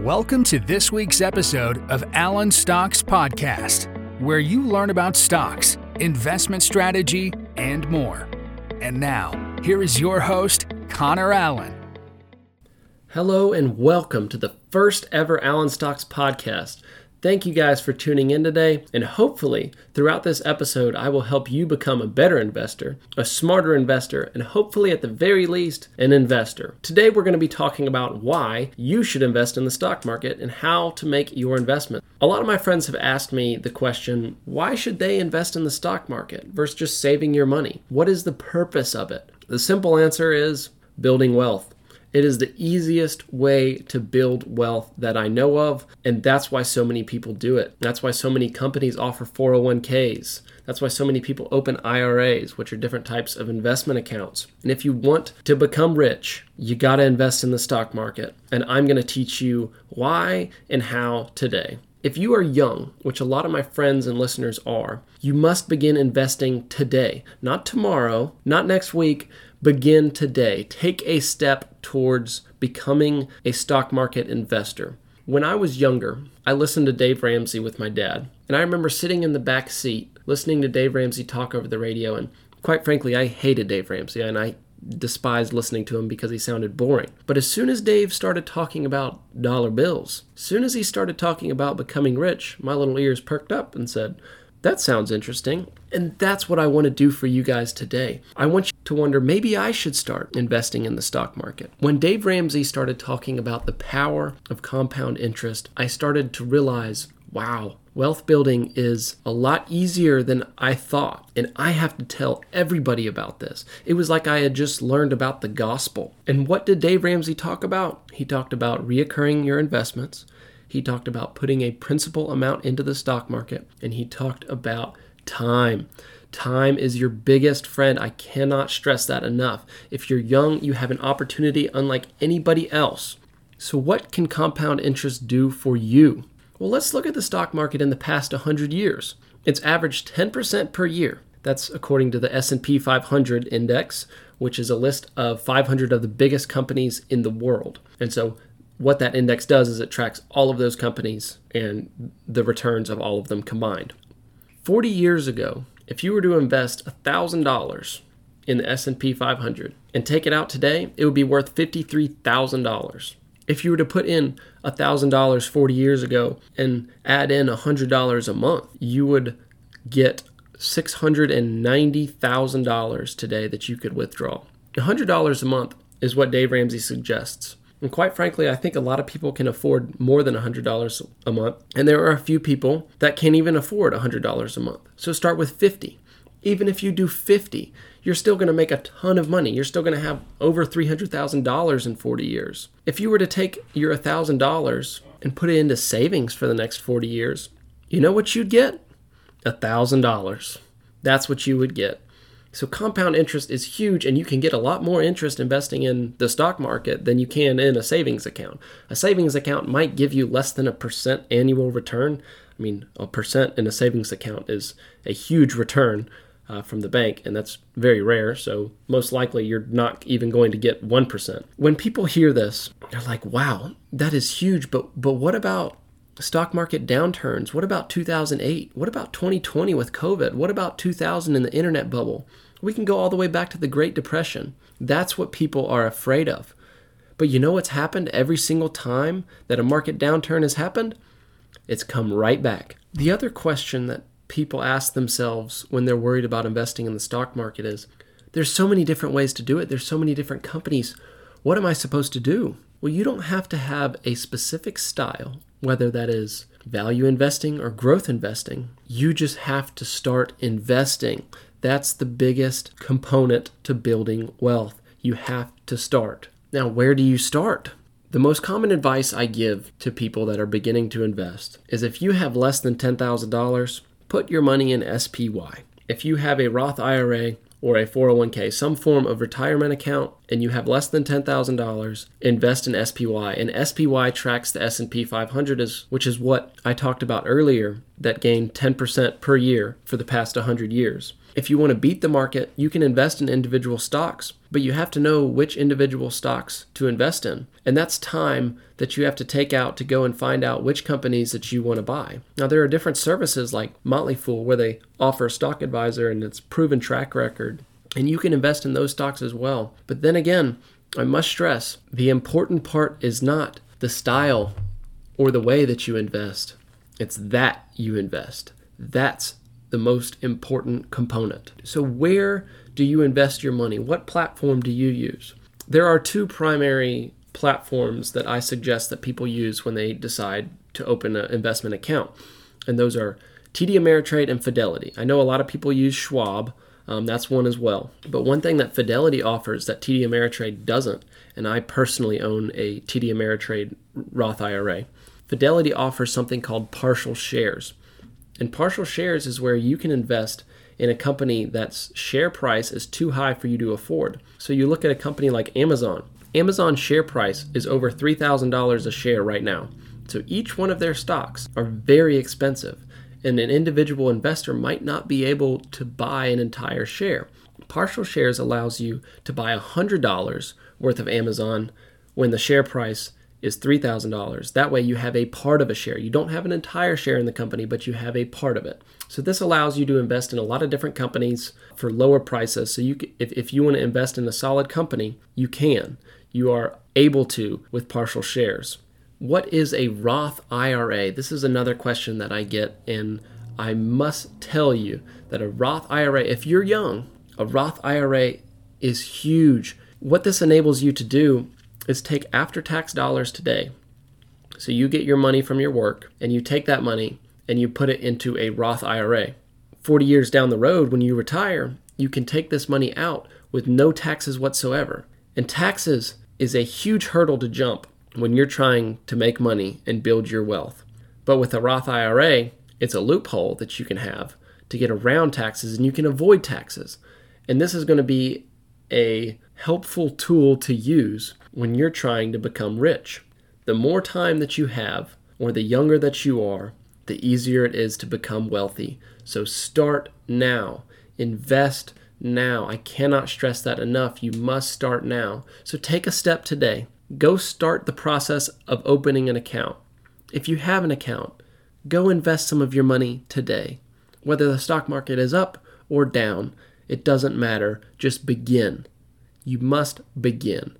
Welcome to this week's episode of Allen Stocks Podcast, where you learn about stocks, investment strategy, and more. And now, here is your host, Connor Allen. Hello, and welcome to the first ever Allen Stocks Podcast. Thank you guys for tuning in today, and hopefully, throughout this episode, I will help you become a better investor, a smarter investor, and hopefully, at the very least, an investor. Today, we're going to be talking about why you should invest in the stock market and how to make your investment. A lot of my friends have asked me the question why should they invest in the stock market versus just saving your money? What is the purpose of it? The simple answer is building wealth. It is the easiest way to build wealth that I know of, and that's why so many people do it. That's why so many companies offer 401ks. That's why so many people open IRAs, which are different types of investment accounts. And if you want to become rich, you got to invest in the stock market. And I'm going to teach you why and how today. If you are young, which a lot of my friends and listeners are, you must begin investing today, not tomorrow, not next week. Begin today. Take a step towards becoming a stock market investor. When I was younger, I listened to Dave Ramsey with my dad, and I remember sitting in the back seat listening to Dave Ramsey talk over the radio. And quite frankly, I hated Dave Ramsey, and I despised listening to him because he sounded boring. But as soon as Dave started talking about dollar bills, as soon as he started talking about becoming rich, my little ears perked up and said, that sounds interesting. And that's what I want to do for you guys today. I want you to wonder maybe I should start investing in the stock market. When Dave Ramsey started talking about the power of compound interest, I started to realize wow, wealth building is a lot easier than I thought. And I have to tell everybody about this. It was like I had just learned about the gospel. And what did Dave Ramsey talk about? He talked about reoccurring your investments. He talked about putting a principal amount into the stock market. And he talked about time. Time is your biggest friend. I cannot stress that enough. If you're young, you have an opportunity unlike anybody else. So, what can compound interest do for you? Well, let's look at the stock market in the past 100 years. It's averaged 10% per year. That's according to the S&P 500 index, which is a list of 500 of the biggest companies in the world. And so what that index does is it tracks all of those companies and the returns of all of them combined. 40 years ago, if you were to invest $1,000 in the S&P 500 and take it out today, it would be worth $53,000. If you were to put in $1,000 40 years ago and add in $100 a month, you would get $690,000 today that you could withdraw. $100 a month is what Dave Ramsey suggests. And quite frankly, I think a lot of people can afford more than $100 a month. And there are a few people that can't even afford $100 a month. So start with 50. Even if you do 50, you're still going to make a ton of money. You're still going to have over $300,000 in 40 years. If you were to take your $1,000 and put it into savings for the next 40 years, you know what you'd get? $1,000. That's what you would get. So compound interest is huge, and you can get a lot more interest investing in the stock market than you can in a savings account. A savings account might give you less than a percent annual return. I mean, a percent in a savings account is a huge return uh, from the bank, and that's very rare. So, most likely, you're not even going to get 1%. When people hear this, they're like, wow, that is huge, but, but what about stock market downturns? What about 2008? What about 2020 with COVID? What about 2000 in the internet bubble? We can go all the way back to the Great Depression. That's what people are afraid of. But you know what's happened every single time that a market downturn has happened? It's come right back. The other question that people ask themselves when they're worried about investing in the stock market is there's so many different ways to do it, there's so many different companies. What am I supposed to do? Well, you don't have to have a specific style, whether that is value investing or growth investing. You just have to start investing. That's the biggest component to building wealth. You have to start. Now, where do you start? The most common advice I give to people that are beginning to invest is if you have less than $10,000, put your money in SPY. If you have a Roth IRA or a 401k, some form of retirement account, and you have less than $10,000, invest in SPY. And SPY tracks the S&P 500, which is what I talked about earlier, that gained 10% per year for the past 100 years. If you want to beat the market, you can invest in individual stocks, but you have to know which individual stocks to invest in. And that's time that you have to take out to go and find out which companies that you want to buy. Now, there are different services like Motley Fool where they offer a stock advisor and it's proven track record, and you can invest in those stocks as well. But then again, I must stress the important part is not the style or the way that you invest, it's that you invest. That's the most important component. So, where do you invest your money? What platform do you use? There are two primary platforms that I suggest that people use when they decide to open an investment account, and those are TD Ameritrade and Fidelity. I know a lot of people use Schwab. Um, that's one as well. But one thing that Fidelity offers that TD Ameritrade doesn't, and I personally own a TD Ameritrade Roth IRA, Fidelity offers something called partial shares. And partial shares is where you can invest in a company that's share price is too high for you to afford. So you look at a company like Amazon. Amazon's share price is over $3,000 a share right now. So each one of their stocks are very expensive, and an individual investor might not be able to buy an entire share. Partial shares allows you to buy $100 worth of Amazon when the share price is $3,000. That way you have a part of a share. You don't have an entire share in the company, but you have a part of it. So this allows you to invest in a lot of different companies for lower prices. So you if, if you want to invest in a solid company, you can. You are able to with partial shares. What is a Roth IRA? This is another question that I get and I must tell you that a Roth IRA, if you're young, a Roth IRA is huge. What this enables you to do is take after tax dollars today. So you get your money from your work and you take that money and you put it into a Roth IRA. 40 years down the road, when you retire, you can take this money out with no taxes whatsoever. And taxes is a huge hurdle to jump when you're trying to make money and build your wealth. But with a Roth IRA, it's a loophole that you can have to get around taxes and you can avoid taxes. And this is going to be a helpful tool to use when you're trying to become rich. The more time that you have, or the younger that you are, the easier it is to become wealthy. So start now. Invest now. I cannot stress that enough. You must start now. So take a step today. Go start the process of opening an account. If you have an account, go invest some of your money today. Whether the stock market is up or down, it doesn't matter. Just begin. You must begin.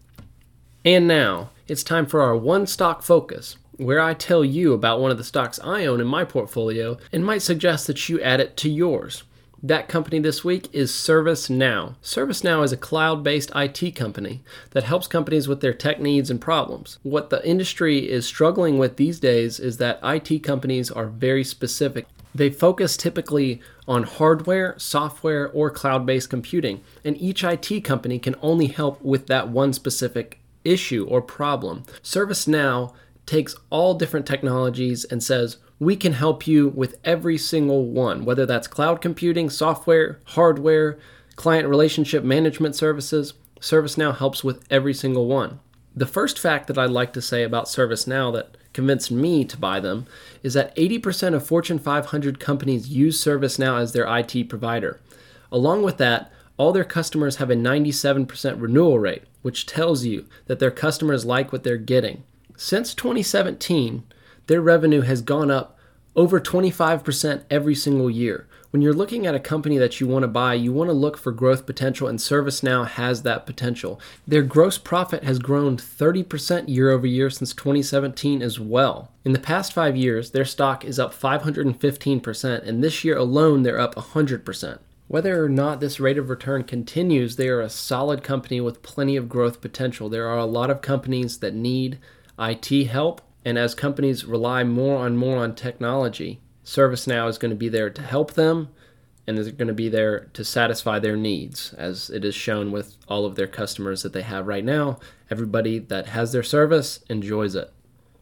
And now, it's time for our one stock focus, where I tell you about one of the stocks I own in my portfolio and might suggest that you add it to yours. That company this week is ServiceNow. ServiceNow is a cloud based IT company that helps companies with their tech needs and problems. What the industry is struggling with these days is that IT companies are very specific. They focus typically on hardware, software, or cloud based computing, and each IT company can only help with that one specific issue or problem. ServiceNow takes all different technologies and says, we can help you with every single one, whether that's cloud computing, software, hardware, client relationship management services. ServiceNow helps with every single one. The first fact that I'd like to say about ServiceNow that convinced me to buy them is that 80% of Fortune 500 companies use ServiceNow as their IT provider. Along with that, all their customers have a 97% renewal rate, which tells you that their customers like what they're getting. Since 2017, their revenue has gone up over 25% every single year. When you're looking at a company that you want to buy, you want to look for growth potential, and ServiceNow has that potential. Their gross profit has grown 30% year over year since 2017 as well. In the past five years, their stock is up 515%, and this year alone, they're up 100%. Whether or not this rate of return continues, they are a solid company with plenty of growth potential. There are a lot of companies that need IT help, and as companies rely more and more on technology, ServiceNow is going to be there to help them and is going to be there to satisfy their needs, as it is shown with all of their customers that they have right now. Everybody that has their service enjoys it.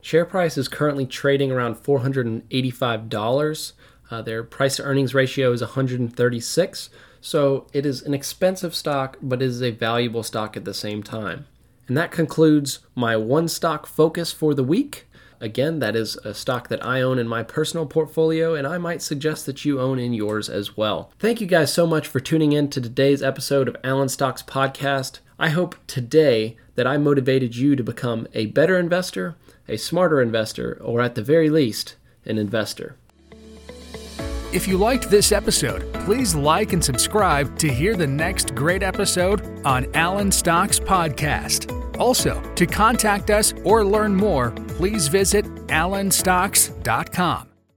Share price is currently trading around $485. Uh, their price to earnings ratio is 136. So it is an expensive stock, but it is a valuable stock at the same time. And that concludes my one stock focus for the week. Again, that is a stock that I own in my personal portfolio, and I might suggest that you own in yours as well. Thank you guys so much for tuning in to today's episode of Allen Stocks Podcast. I hope today that I motivated you to become a better investor, a smarter investor, or at the very least, an investor. If you liked this episode, please like and subscribe to hear the next great episode on Allen Stocks Podcast. Also, to contact us or learn more, please visit allenstocks.com.